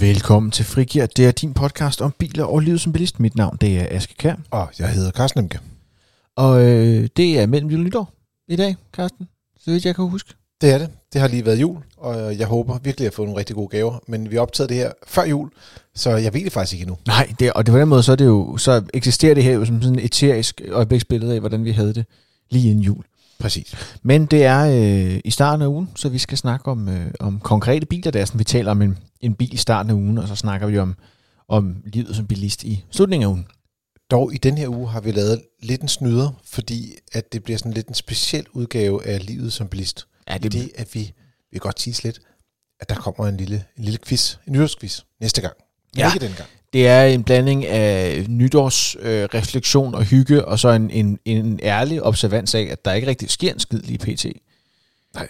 Velkommen til Frigir. Det er din podcast om biler og livet som bilist. Mit navn det er Aske Kær. Og jeg hedder Carsten Emke. Og øh, det er mellem jul og nytår i dag, Carsten. Så vidt jeg kan huske. Det er det. Det har lige været jul, og jeg håber virkelig at få nogle rigtig gode gaver. Men vi har optaget det her før jul, så jeg ved det faktisk ikke endnu. Nej, det, og det på den måde, så, er det jo, så eksisterer det her jo som sådan et eterisk øjebliksbillede af, hvordan vi havde det lige inden jul. Præcis. Men det er øh, i starten af ugen, så vi skal snakke om, øh, om konkrete biler. Det er sådan, vi taler om en, en bil i starten af ugen, og så snakker vi om, om livet som bilist i slutningen af ugen. Dog i den her uge har vi lavet lidt en snyder, fordi at det bliver sådan lidt en speciel udgave af livet som bilist. Ja, Det, det at vi, vi kan godt tease lidt, at der kommer en lille, en lille quiz, en nytårsquiz næste gang. Ja. Ikke den gang. Det er en blanding af nytårsreflektion øh, og hygge, og så en, en, en ærlig observans af, at der ikke rigtig sker en skid lige pt. Nej.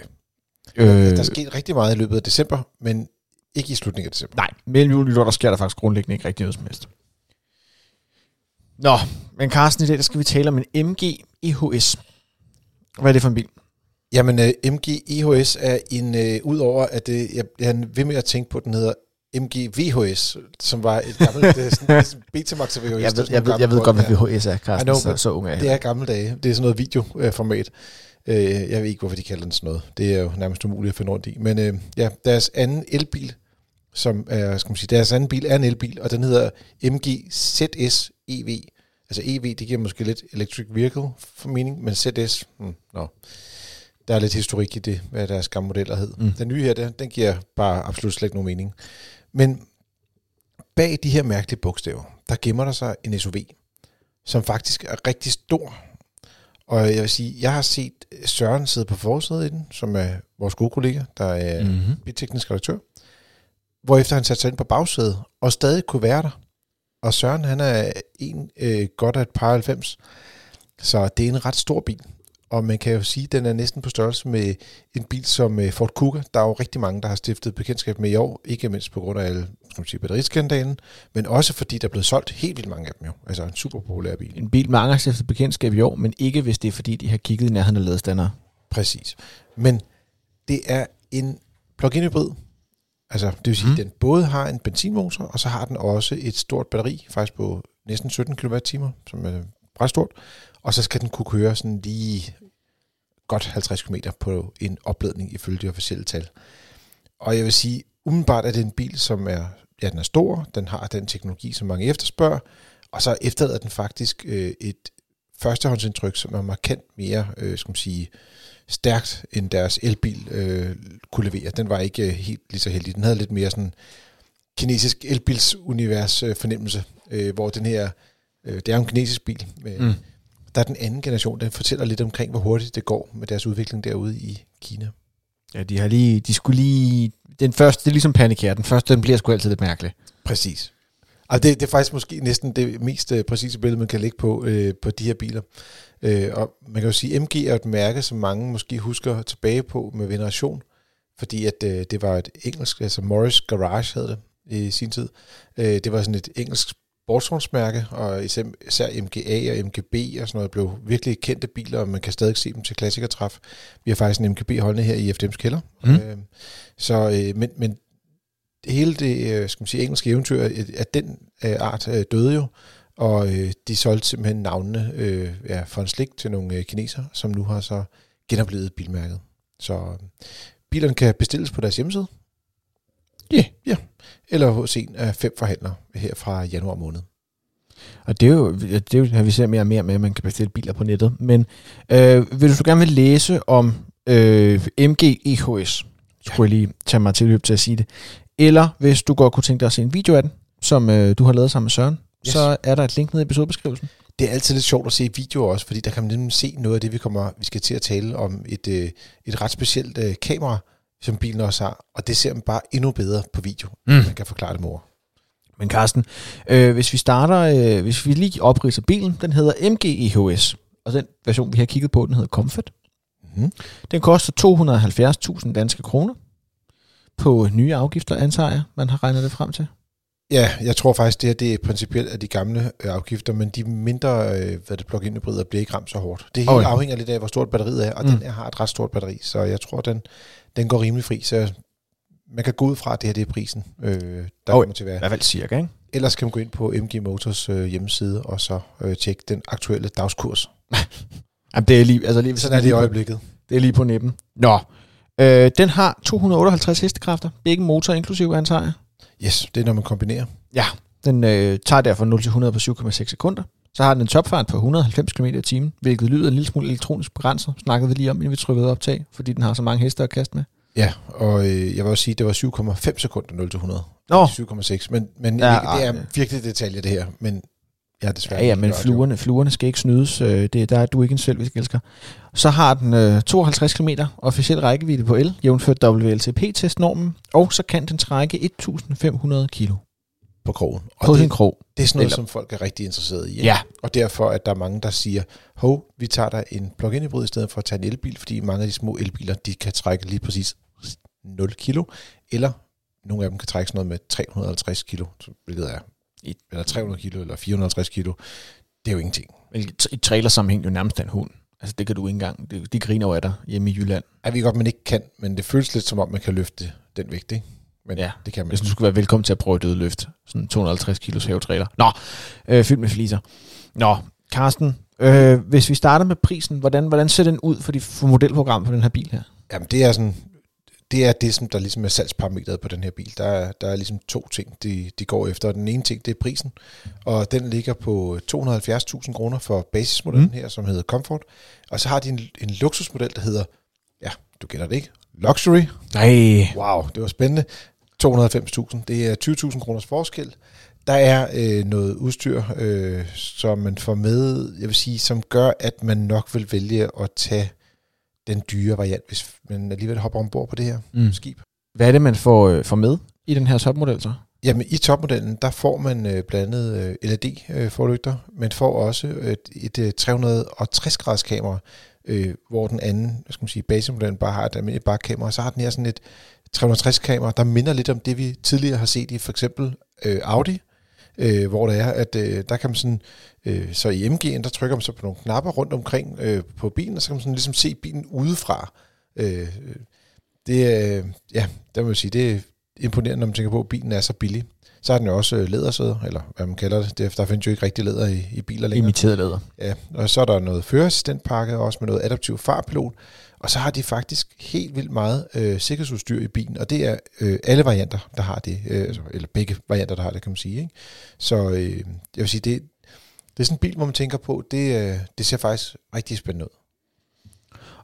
Øh, Der er sket rigtig meget i løbet af december, men ikke i slutningen af december. nej, mellem jul og nytår, der sker der faktisk grundlæggende ikke rigtig noget som helst. Nå, men Carsten, i dag der skal vi tale om en MG EHS. Hvad er det for en bil? Jamen, uh, MG EHS er en, uh, udover at det, jeg, jeg er ved med at tænke på, at den hedder MG VHS, som var et gammelt sådan, Betamax VHS. Jeg ved, jeg ved, jeg ved gamle godt, hvad. VHS er, Carsten, know, så, så ung er jeg. Det er gamle dage. Det er sådan noget videoformat. Uh, jeg ved ikke, hvorfor de kalder den sådan noget. Det er jo nærmest umuligt at finde rundt i. Men uh, ja, deres anden elbil, som er, skal man sige, deres anden bil er en elbil, og den hedder MG ZS EV. Altså EV, det giver måske lidt electric vehicle for mening, men ZS, hmm, no. der er lidt historik i det, hvad deres gamle modeller hed. Mm. Den nye her, den, den giver bare absolut slet ikke nogen mening. Men bag de her mærkelige bogstaver, der gemmer der sig en SUV, som faktisk er rigtig stor. Og jeg vil sige, jeg har set Søren sidde på forsædet i den, som er vores gode kollega, der er mm. Mm-hmm. bilteknisk redaktør, hvorefter han satte sig ind på bagsædet og stadig kunne være der. Og Søren, han er en øh, godt af et par 90, så det er en ret stor bil. Og man kan jo sige, at den er næsten på størrelse med en bil som øh, Ford Kuga. Der er jo rigtig mange, der har stiftet bekendtskab med i år, ikke mindst på grund af alle, skal man sige, batteriskandalen, men også fordi der er blevet solgt helt vildt mange af dem jo. Altså en super populær bil. En bil, mange har stiftet bekendtskab i år, men ikke hvis det er, fordi de har kigget i nærheden af ladestander. Præcis. Men det er en plug-in hybrid. Altså, det vil sige, Mm. at den både har en benzinmotor, og så har den også et stort batteri, faktisk på næsten 17 kWh, som er ret stort. Og så skal den kunne køre sådan lige godt 50 km på en opladning ifølge de officielle tal. Og jeg vil sige, umiddelbart er det en bil, som er, ja, den er stor, den har den teknologi, som mange efterspørger, og så efterlader den faktisk øh, et førstehåndsindtryk, som er markant mere, øh, skal man sige, stærkt, end deres elbil øh, kunne levere. Den var ikke øh, helt lige så heldig. Den havde lidt mere sådan kinesisk elbilsunivers øh, fornemmelse, øh, hvor den her, øh, det er jo en kinesisk bil, øh, mm. der er den anden generation, den fortæller lidt omkring, hvor hurtigt det går med deres udvikling derude i Kina. Ja, de har lige, de skulle lige, den første, det er ligesom panik her, den første, den bliver sgu altid lidt mærkelig. Præcis. Og det, det er faktisk måske næsten det mest øh, præcise billede, man kan lægge på, øh, på de her biler. Øh, og man kan jo sige, at MG er et mærke, som mange måske husker tilbage på med veneration, fordi at øh, det var et engelsk, altså Morris Garage hed det i sin tid. Øh, det var sådan et engelsk sportsvognsmærke, og især, især MGA og MGB og sådan noget blev virkelig kendte biler, og man kan stadig se dem til klassikertræf. Vi har faktisk en MGB holdende her i FDM's kælder. Mm. Øh, så, øh, men, men hele det øh, skal man sige, engelske eventyr øh, af den øh, art øh, døde jo, og øh, de solgte simpelthen navnene øh, ja, for en slik til nogle øh, kinesere, som nu har så genoplevet bilmærket. Så øh, bilerne kan bestilles på deres hjemmeside. Ja. Ja. Eller hos en af fem forhandlere her fra januar måned. Og det er jo, det er jo vi ser mere og mere med, at man kan bestille biler på nettet. Men øh, hvis du gerne vil læse om øh, MG EHS, skulle jeg lige tage mig til til at sige det. Eller hvis du godt kunne tænke dig at se en video af den, som øh, du har lavet sammen med Søren. Yes. så er der et link nede i episodebeskrivelsen. Det er altid lidt sjovt at se videoer også, fordi der kan man nemlig se noget af det, vi kommer, vi skal til at tale om et, øh, et ret specielt øh, kamera, som bilen også har, og det ser man bare endnu bedre på video, Mm. man kan forklare det med ord. Men Carsten, øh, hvis vi starter, øh, hvis vi lige opridser bilen, den hedder MG EHS, og den version, vi har kigget på, den hedder Comfort. Mm. Den koster 270.000 danske kroner på nye afgifter, antager jeg, man har regnet det frem til. Ja, jeg tror faktisk, det her det er principielt af de gamle øh, afgifter, men de mindre øh, hvad det plug-in hybrider bliver ikke ramt så hårdt. Det hele Okay. okay. afhænger lidt af, hvor stort batteriet er, og Mm. den her har et ret stort batteri, så jeg tror, den, den går rimelig fri. Så man kan gå ud fra, at det her det er prisen, øh, der Oh, kommer til at I være. hvert fald cirka, ikke? Ellers kan man gå ind på MG Motors øh, hjemmeside, og så øh, tjekke den aktuelle dagskurs. Jamen, det er lige, altså lige, Sådan er det i øjeblikket. Det er lige på nippen. Nå. Øh, den har 258 hestekræfter. Begge motorer inklusive, antager jeg. Yes, det er, når man kombinerer. Ja. Den øh, tager derfor 0 til 100 på 7,6 sekunder. Så har den en topfart på 190 km i timen, hvilket lyder en lille smule elektronisk begrænset. Snakkede vi lige om, inden vi trykkede optag, fordi den har så mange heste at kaste med. Ja, og øh, jeg vil også sige, at det var 7,5 sekunder 0 til 100. Nå, 7,6, men, men Ja, ikke, det er ja. virkelig detaljer det her, men er desværre ja, ja, men fluerne, fluerne skal ikke snydes. Øh, det, der er du ikke en selv, vi elsker. Så har den øh, 52 km officiel rækkevidde på el, jævnført WLTP-testnormen, og så kan den trække 1500 kilo på krogen. Og på det, sin krog. det er sådan noget, Eller- som folk er rigtig interesserede i. ikke? Ja, Og derfor at der er mange, der siger, hov, vi tager der en plug-in hybrid i stedet for at tage en elbil, fordi mange af de små elbiler, de kan trække lige præcis 0 kilo, eller nogle af dem kan trække sådan noget med 350 kilo, hvilket er, I- eller 300 kilo, eller 450 kilo. Det er jo ingenting. i trailersammenhæng jo nærmest en hund. Altså det kan du ikke engang. Det- De griner over dig hjemme i Jylland. Jeg ved godt, man ikke kan, men det føles lidt som om, man kan løfte den vægt, ikke? Men Ja, det kan man Hvis du skulle være velkommen til at prøve dødløft. Sådan 250 kilos hævetrailer. Nå, øh, fyldt med fliser. Nå, Carsten, øh, hvis vi starter med prisen, hvordan, hvordan ser den ud for, de, for modelprogram på den her bil her? Jamen, det er sådan, det er det, som der ligesom er salgsparametret på den her bil. Der er, der er ligesom to ting, de, de går efter. Den ene ting, det er prisen, og den ligger på 270.000 kroner for basismodellen Mm. her, som hedder Comfort. Og så har de en, en luksusmodel, der hedder, ja, du kender det ikke, Luxury. Nej. Wow, det var spændende. 290.000, det er 20.000 kroners forskel. Der er øh, noget udstyr, øh, som man får med, jeg vil sige, som gør, at man nok vil vælge at tage den dyre variant, hvis man alligevel hopper ombord på det her Mm. skib. Hvad er det, man får, øh, får med i den her topmodel så? Jamen, i topmodellen, der får man øh, blandt andet øh, LED-forlygter, men får også et, et øh, 360-graders kamera, øh, hvor den anden, skal man sige, basismodellen bare har et almindeligt bakkamera, så har den her sådan et 360-kamera, der minder lidt om det, vi tidligere har set i for eksempel øh, Audi, øh, hvor det er, at øh, der kan man sådan, øh, så i MG'en, der trykker man så på nogle knapper rundt omkring øh, på bilen, og så kan man sådan ligesom se bilen udefra. Øh, øh det er, øh, ja, der må jeg sige, det er imponerende, når man tænker på, at bilen er så billig. Så har den jo også øh, lædersæder, eller hvad man kalder det. Der findes jo ikke rigtig læder i, i biler længere. Imiteret læder. Ja, og så er der noget førerassistentpakke, også med noget adaptiv fartpilot. Og så har de faktisk helt vildt meget øh, sikkerhedsudstyr i bilen, og det er øh, alle varianter, der har det, øh, altså, eller begge varianter, der har det, kan man sige. Ikke? Så øh, jeg vil sige, det, det er sådan en bil, hvor man tænker på, det, øh, det ser faktisk rigtig spændende ud.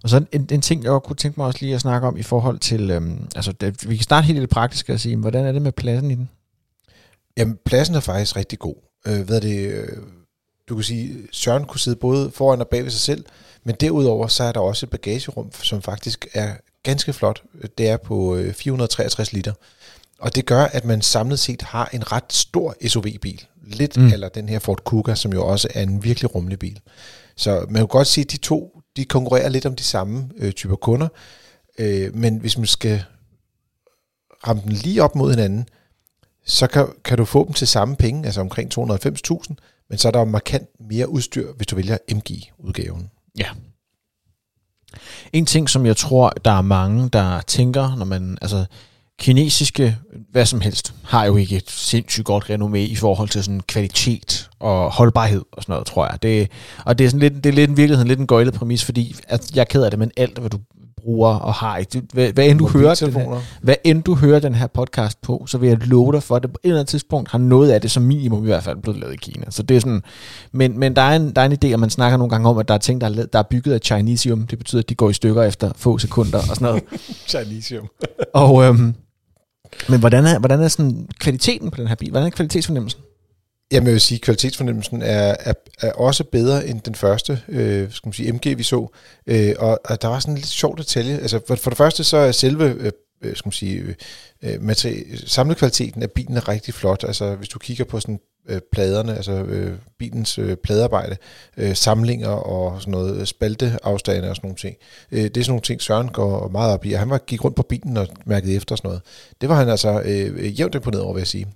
Og så en, en ting, jeg godt kunne tænke mig også lige at snakke om i forhold til, øhm, altså det, vi kan starte helt i det praktiske og sige, hvordan er det med pladsen i den? Jamen, pladsen er faktisk rigtig god. Øh, hvad er det, øh, du kan sige, Søren kunne sidde både foran og bag ved sig selv, men derudover så er der også et bagagerum, som faktisk er ganske flot. Det er på øh, 463 liter. Og det gør, at man samlet set har en ret stor SUV-bil. Lidt mm. eller den her Ford Kuga, som jo også er en virkelig rummelig bil. Så man kan godt sige, at de to de konkurrerer lidt om de samme øh, typer kunder. Øh, men hvis man skal ramme den lige op mod hinanden, så kan, kan du få dem til samme penge, altså omkring 290.000, men så er der markant mere udstyr, hvis du vælger MG-udgaven. Ja. En ting, som jeg tror, der er mange, der tænker, når man, altså kinesiske, hvad som helst, har jo ikke et sindssygt godt renommé i forhold til sådan kvalitet og holdbarhed og sådan noget, tror jeg. Det, og det er, sådan lidt, det er lidt en virkelighed, lidt en gøjlet præmis, fordi at jeg er ked af det, men alt, hvad du bruger og har, ikke? Hvad, hvad end du hører den her, hvad end du hører den her podcast på, så vil jeg love dig for, at det på et eller andet tidspunkt har noget af det som minimum i hvert fald blevet lavet i Kina. Så det er sådan, men, men der, er en, der er en idé, og man snakker nogle gange om, at der er ting, der er, lavet- der er bygget af Chinesium. Det betyder, at de går i stykker efter få sekunder og sådan noget. Chinesium. og, øhm, men hvordan er, hvordan er sådan kvaliteten på den her bil? Hvordan er kvalitetsfornemmelsen? Jamen, jeg vil sige, at kvalitetsfornemmelsen er, er, er også bedre end den første øh, skal man sige, MG, vi så. Øh, og, og der var sådan en lidt sjov detalje. Altså, for, for det første, så er selve øh, øh skal man sige, øh, øh, materi- samlekvaliteten af bilen er rigtig flot. Altså, hvis du kigger på sådan øh, pladerne, altså øh, bilens øh, pladearbejde, øh, samlinger og sådan noget, øh, spalteafstande og sådan nogle ting. Øh, det er sådan nogle ting, Søren går meget op i. Og han var, gik rundt på bilen og mærkede efter og sådan noget. Det var han altså øh, jævnt imponeret over, vil jeg sige.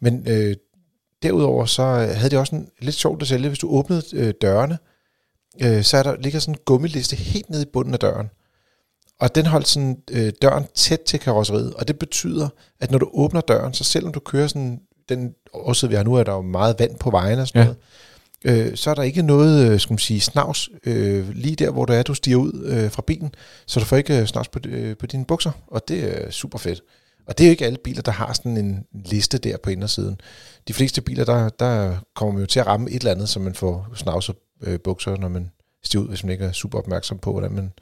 Men øh, derudover så øh, havde det også en lidt sjovt at sælge. Hvis du åbnede øh, dørene, øh, så er der ligger sådan en gummiliste helt nede i bunden af døren. Og den holdt sådan øh, døren tæt til karosseriet, og det betyder, at når du åbner døren, så selvom du kører sådan den årside, vi har nu, er der jo meget vand på vejen og sådan Ja. noget, øh, så er der ikke noget, øh, skal man sige, snavs øh, lige der, hvor du er, du stiger ud øh, fra bilen, så du får ikke øh, snavs på, øh, på dine bukser, og det er super fedt. Og det er jo ikke alle biler, der har sådan en liste der på indersiden. De fleste biler, der, der kommer man jo til at ramme et eller andet, så man får snavset øh, bukser, når man stiger ud, hvis man ikke er super opmærksom på, hvordan man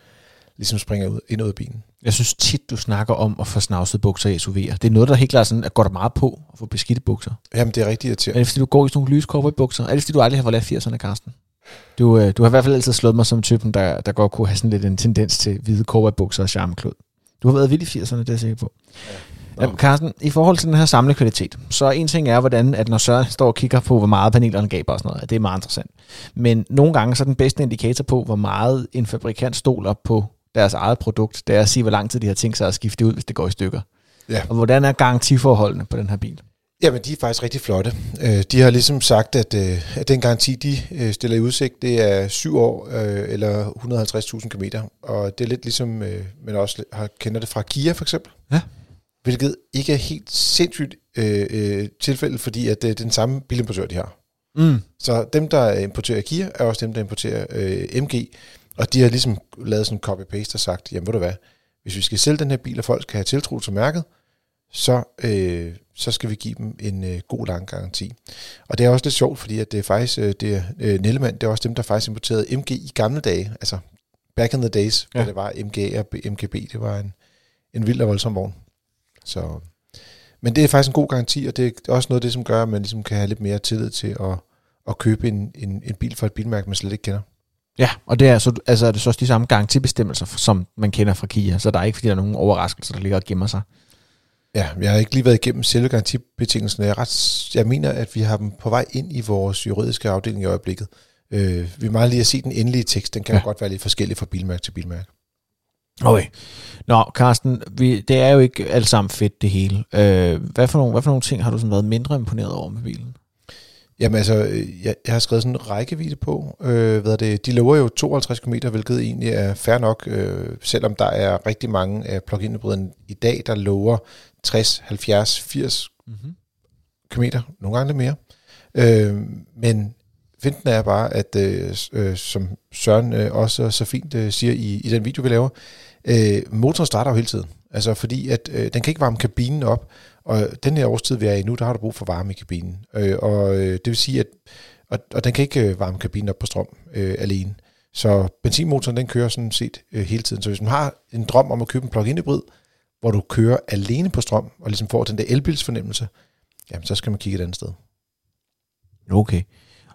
ligesom springer ud, ind ud af bilen. Jeg synes tit, du snakker om at få snavset bukser i SUV'er. Det er noget, der helt klart sådan, at går der meget på at få beskidte bukser. Jamen, det er rigtig Er irriterende. det fordi, du går i sådan nogle lyskopper i bukser? Er det fordi, du aldrig har forladt 80'erne, Karsten? Du, øh, du har i hvert fald altid slået mig som typen, der, der godt kunne have sådan lidt en tendens til hvide bukser og charmeklod. Du har været vild i 80'erne, det er jeg sikker på. Nå. Jamen, Carsten, i forhold til den her samlekvalitet, så en ting er, hvordan, at når Søren står og kigger på, hvor meget panelerne gav og sådan noget, det er meget interessant. Men nogle gange så er den bedste indikator på, hvor meget en fabrikant stoler på deres eget produkt, det er at sige, hvor lang tid de har tænkt sig at skifte ud, hvis det går i stykker. Ja. Og hvordan er garantiforholdene på den her bil? Jamen, de er faktisk rigtig flotte. Øh, De har ligesom sagt, at, øh, at den garanti, de øh, stiller i udsigt, det er syv år eller 150.000 km. Og det er lidt ligesom, man også har, kender det fra Kia for eksempel. Ja. Hvilket ikke er helt sindssygt øh, øh, tilfælde, fordi at det er den samme bilimportør, de har. Mm. Så dem, der importerer Kia, er også dem, der importerer øh, MG. Og de har ligesom lavet sådan en copy-paste og sagt, jamen ved du hvad, hvis vi skal sælge den her bil, og folk skal have tiltro til mærket, så, øh, så skal vi give dem en øh, god lang garanti. Og det er også lidt sjovt, fordi at det er faktisk, øh, det er, øh, Nellemann, det er også dem, der faktisk importerede MG i gamle dage, altså back in the days, ja. Hvor det var MG og MGB, det var en, en vild og voldsom vogn. Så, men det er faktisk en god garanti, og det er også noget af det, som gør, at man ligesom kan have lidt mere tillid til at, at købe en, en, en bil fra et bilmærke, man slet ikke kender. Ja, og det er, så, altså, er det så også de samme garantibestemmelser, som man kender fra Kia, så der er ikke, fordi der er nogen overraskelser, der ligger og gemmer sig. Ja, jeg har ikke lige været igennem selve garantibetingelserne. Jeg, ret, jeg mener, at vi har dem på vej ind i vores juridiske afdeling i øjeblikket. Øh, vi meget lige at se den endelige tekst. Den kan ja. Godt være lidt forskellig fra bilmærke til bilmærke. Okay. Nå, Carsten, vi, det er jo ikke alt sammen fedt, det hele. Øh, hvad, for nogle, hvad for nogle ting har du sådan været mindre imponeret over med bilen? Jamen altså, øh, jeg, jeg har skrevet sådan en rækkevidde på. Øh, hvad er det? De lover jo 52 km, hvilket egentlig er fair nok, øh, selvom der er rigtig mange af plug-in hybriderne i dag, der lover 60, 70, 80 Mm-hmm. km, nogle gange mere. Øh, men finten er bare, at øh, øh, som Søren øh, også så fint øh, siger i, i den video, vi laver, øh, motoren starter jo hele tiden. Altså fordi, at øh, den kan ikke varme kabinen op, og den her årstid, vi er i nu, der har du brug for varme i kabinen. Øh, og øh, det vil sige, at og, og den kan ikke øh, varme kabinen op på strøm øh, alene. Så benzinmotoren, den kører sådan set øh, hele tiden. Så hvis man har en drøm om at købe en plug-in hybrid, hvor du kører alene på strøm, og ligesom får den der elbilsfornemmelse, jamen så skal man kigge et andet sted. Okay.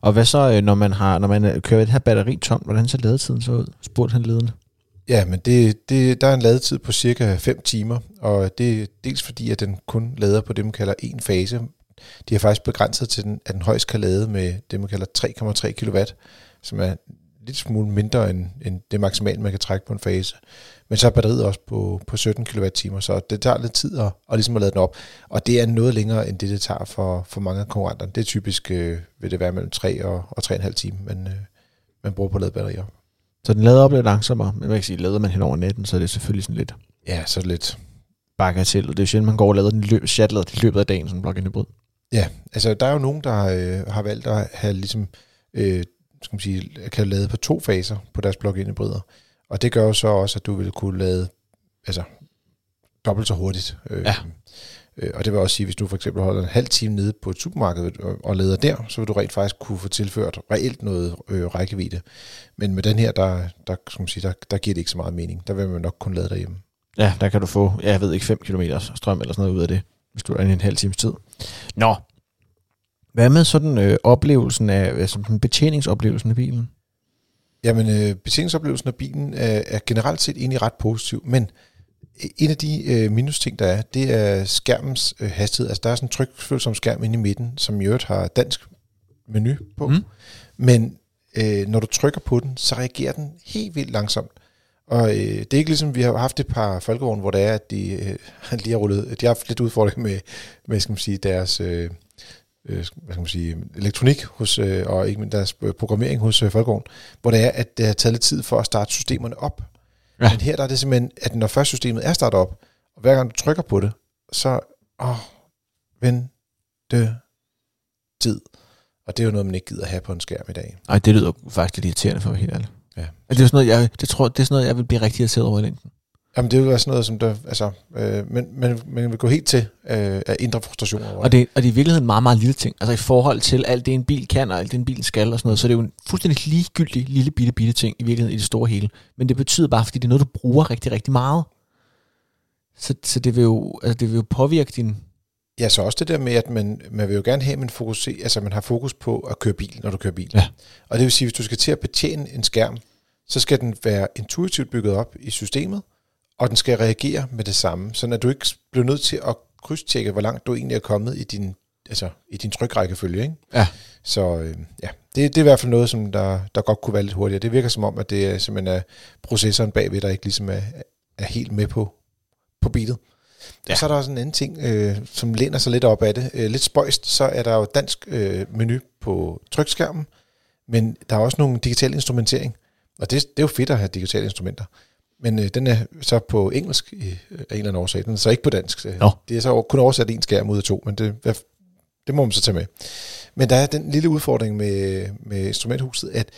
Og hvad så, øh, når man, har, når man øh, kører det her batteri tomt, hvordan ser ladetiden så ud? Spurgte han ledende. Ja, men det, det, der er en ladetid på cirka 5 timer, og det er dels fordi, at den kun lader på det, man kalder en fase. De har faktisk begrænset til, den, at den højst kan lade med det, man kalder 3,3 kW, som er lidt smule mindre end, end det maksimale, man kan trække på en fase. Men så er batteriet også på, på 17 kWh, så det tager lidt tid at, at, ligesom at lade den op. Og det er noget længere, end det, det tager for, for mange af konkurrenterne. Det er typisk, øh, vil det være mellem 3 og, og 3,5 timer, man, øh, man bruger på at lade batterier op. Så den lader op lidt langsommere, men man kan sige, lader man hen over natten, så er det selvfølgelig sådan lidt Ja, så lidt bagatell. Det er jo sjældent, man går og lader den løb, chatlader i løbet af dagen, sådan en plug-in hybrid. Ja, altså der er jo nogen, der øh, har valgt at have ligesom, øh, skal man sige, kan lade på to faser på deres plug-in hybrider. Og det gør jo så også, at du vil kunne lade altså, dobbelt så hurtigt. Øh, Ja. øh, og det vil også sige, hvis du for eksempel holder en halv time nede på et supermarked og, lader der, så vil du rent faktisk kunne få tilført reelt noget øh, rækkevidde. Men med den her, der, der, skal man sige, der, der giver det ikke så meget mening. Der vil man nok kun lade derhjemme. Ja, der kan du få, ja, jeg ved ikke, 5 km strøm eller sådan noget ud af det, hvis du er i en halv times tid. Nå, hvad med sådan øh, oplevelsen af, altså den betjeningsoplevelsen af bilen? Jamen, øh, betjeningsoplevelsen af bilen er, er generelt set egentlig ret positiv, men en af de øh, minusting, der er, det er skærmens øh, hastighed. Altså, der er sådan en trykfølsom skærm inde i midten, som i øvrigt har dansk menu på. Mm. Men øh, når du trykker på den, så reagerer den helt vildt langsomt. Og øh, det er ikke ligesom, vi har haft et par folkevogne, hvor det er, at de, øh, lige har rullet, de har haft lidt udfordring med, med skal man sige, deres øh, øh, hvad skal man sige, elektronik hos, øh, og ikke deres programmering hos øh, folkevogn, hvor det er, at det har taget lidt tid for at starte systemerne op. Ja. Men her der er det simpelthen, at når først systemet er startet op, og hver gang du trykker på det, så, åh, vente tid. Og det er jo noget, man ikke gider have på en skærm i dag. Nej, det lyder faktisk lidt irriterende for mig helt ærligt. Ja. Det er sådan noget, jeg, det tror, det er sådan noget, jeg vil blive rigtig irriteret over i længden. Jamen, det vil være sådan noget, som der, altså, øh, men, men man vil gå helt til øh, af indre frustration over og det. Og det er i virkeligheden en meget, meget lille ting. Altså i forhold til alt det, en bil kan, og alt det, en bil skal og sådan noget, så det er jo en fuldstændig ligegyldig lille bitte, bitte ting i virkeligheden i det store hele. Men det betyder bare, fordi det er noget, du bruger rigtig, rigtig meget. Så, så det, vil jo, altså, det vil jo påvirke din... Ja, så også det der med, at man, man vil jo gerne have, at man, fokus, altså, man har fokus på at køre bil, når du kører bil. Ja. Og det vil sige, hvis du skal til at betjene en skærm, så skal den være intuitivt bygget op i systemet, og den skal reagere med det samme, så at du ikke bliver nødt til at krydstjekke, hvor langt du egentlig er kommet i din, altså, i din trykrækkefølge. Ikke? Ja. Så øh, ja, det, det er i hvert fald noget, som der, der godt kunne være lidt hurtigere. Det virker som om, at det er simpelthen er processoren bagved, der ikke ligesom er, er helt med på, på beatet. Ja. Og så er der også en anden ting, øh, som læner sig lidt op af det. Øh, lidt spøjst, så er der jo dansk øh, menu på trykskærmen, men der er også nogle digital instrumentering. Og det, det er jo fedt at have digitale instrumenter. Men øh, den er så på engelsk i, af en eller anden årsag. Den er så ikke på dansk. Så Nå. Det er så kun oversat en skærm ud af to, men det, det må man så tage med. Men der er den lille udfordring med, med instrumenthuset, at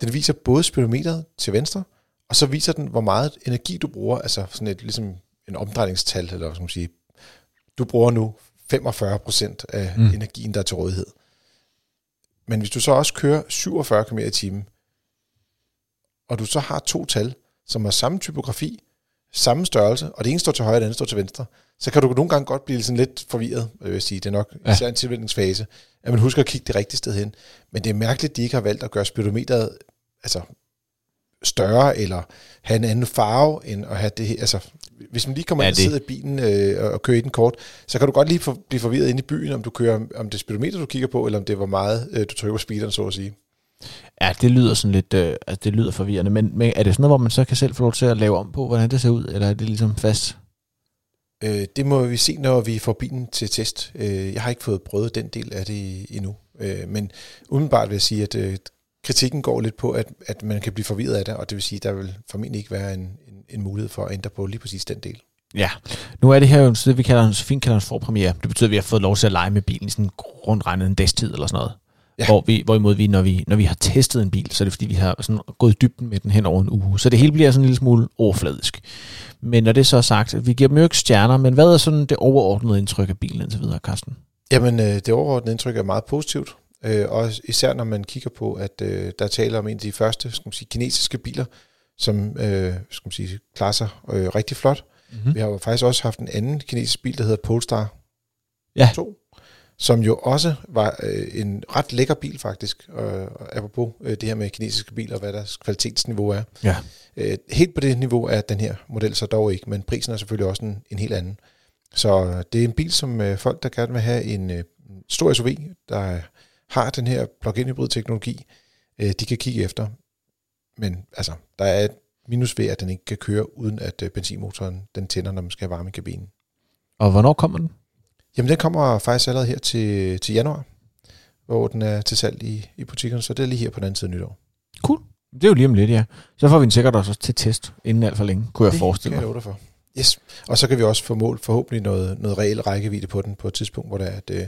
den viser både speedometeret til venstre, og så viser den, hvor meget energi du bruger, altså sådan et, ligesom en omdrejningstal, eller hvad skal man sige. Du bruger nu 45 procent af mm. energien, der er til rådighed. Men hvis du så også kører 47 km i timen, og du så har to tal, som har samme typografi, samme størrelse, og det ene står til højre, og det andet står til venstre, så kan du nogle gange godt blive sådan lidt forvirret, jeg vil sige. Det er nok ja. især en tilvændingsfase, at man husker at kigge det rigtige sted hen. Men det er mærkeligt, at de ikke har valgt at gøre speedometeret altså, større, eller have en anden farve, end at have det her. Altså, hvis man lige kommer ja, ind og sidder i bilen øh, og kører i den kort, så kan du godt lige for, blive forvirret inde i byen, om du kører, om det er speedometer, du kigger på, eller om det var meget, øh, du trykker på speederen, så at sige. Ja, det lyder sådan lidt, øh, altså det lyder forvirrende, men, men er det sådan noget, hvor man så kan selv få lov til at lave om på, hvordan det ser ud, eller er det ligesom fast? Øh, det må vi se, når vi får bilen til test. Øh, jeg har ikke fået prøvet den del af det endnu, øh, men umiddelbart vil jeg sige, at øh, kritikken går lidt på, at, at man kan blive forvirret af det, og det vil sige, at der vil formentlig ikke være en, en, en mulighed for at ændre på lige præcis den del. Ja, nu er det her jo det, vi kalder, så fint kalder en forpremiere. Det betyder, at vi har fået lov til at lege med bilen i sådan rundt regnet en dags tid eller sådan noget. Ja. Hvor vi, hvorimod vi når, vi, når vi har testet en bil, så er det fordi, vi har sådan gået dybden med den hen over en uge. Så det hele bliver sådan en lille smule overfladisk. Men når det så er sagt, vi giver dem jo ikke stjerner, men hvad er sådan det overordnede indtryk af bilen indtil videre, Carsten? Jamen, øh, det overordnede indtryk er meget positivt. Øh, og især når man kigger på, at øh, der taler om en af de første skal man sige, kinesiske biler, som skal man sige, klarer sig rigtig flot. Mm-hmm. Vi har jo faktisk også haft en anden kinesisk bil, der hedder Polestar ja. 2, som jo også var øh, en ret lækker bil faktisk, øh, apropos øh, det her med kinesiske biler, hvad deres kvalitetsniveau er. Ja. Øh, helt på det niveau er den her model så dog ikke, men prisen er selvfølgelig også en, en helt anden. Så det er en bil, som øh, folk, der gerne vil have en øh, stor SUV, der har den her plug-in hybrid teknologi, øh, de kan kigge efter. Men altså, der er et minus ved, at den ikke kan køre, uden at øh, benzinmotoren den tænder, når man skal have varme i kabinen. Og hvornår kommer den? Jamen, den kommer faktisk allerede her til, til januar, hvor den er til salg i, i butikkerne, så det er lige her på den anden side af nytår. Cool. Det er jo lige om lidt, ja. Så får vi den sikkert også til test inden alt for længe, kunne jeg det forestille mig. Det kan jeg for. Yes. Og så kan vi også få mål forhåbentlig noget, noget reel rækkevidde på den på et tidspunkt, hvor det er, at øh,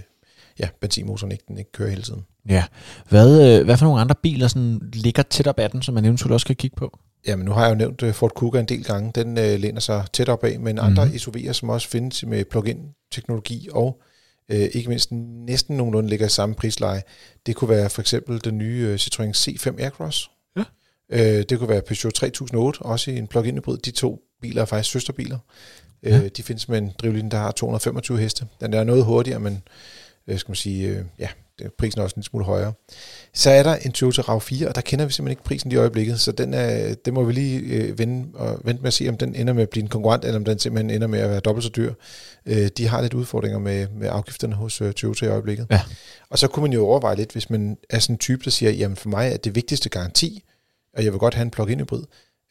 ja, benzinmotoren ikke, den ikke kører hele tiden. Ja. Hvad, øh, hvad for nogle andre biler sådan, ligger tæt op ad den, som man eventuelt også kan kigge på? Jamen, nu har jeg jo nævnt øh, Ford Kuga en del gange. Den øh, læner sig tæt op af, men andre mm-hmm. SUV'er, som også findes med plug-in teknologi og øh, ikke mindst næsten nogenlunde ligger i samme prisleje. Det kunne være for eksempel den nye øh, Citroën C5 Aircross. Ja. Øh, det kunne være Peugeot 3008, også i en plug-in hybrid. De to biler er faktisk søsterbiler. Ja. Øh, de findes med en drivlinje, der har 225 heste. Den er noget hurtigere, men øh, skal man sige, øh, ja, prisen er også en smule højere. Så er der en Toyota RAV4, og der kender vi simpelthen ikke prisen i øjeblikket, så den er, det må vi lige øh, vende, og vente med at se, om den ender med at blive en konkurrent, eller om den simpelthen ender med at være dobbelt så dyr. Øh, de har lidt udfordringer med, med afgifterne hos øh, Toyota i øjeblikket. Ja. Og så kunne man jo overveje lidt, hvis man er sådan en type, der siger, jamen for mig er det vigtigste garanti, og jeg vil godt have en plug-in hybrid,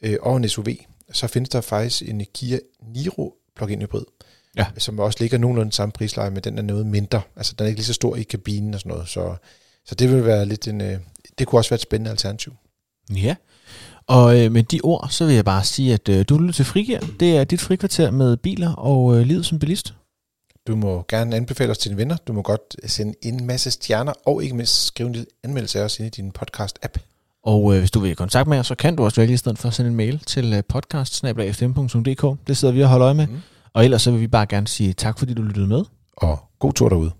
øh, og en SUV, så findes der faktisk en Kia Niro plug-in hybrid, ja. som også ligger nogenlunde samme prisleje, men den er noget mindre. Altså den er ikke lige så stor i kabinen og sådan noget, så, så det vil være lidt en, øh, det kunne også være et spændende alternativ. Ja, Og øh, med de ord, så vil jeg bare sige, at øh, du lytter til Frigir. Det er dit frikvarter med biler og øh, livet som bilist. Du må gerne anbefale os til dine venner. Du må godt sende en masse stjerner, og ikke mindst skrive en lille anmeldelse af os ind i din podcast-app. Og øh, hvis du vil i kontakt med os, så kan du også vælge i stedet for at sende en mail til øh, podcast Det sidder vi og holder øje med. Mm. Og ellers så vil vi bare gerne sige tak, fordi du lyttede med. Og god tur derude.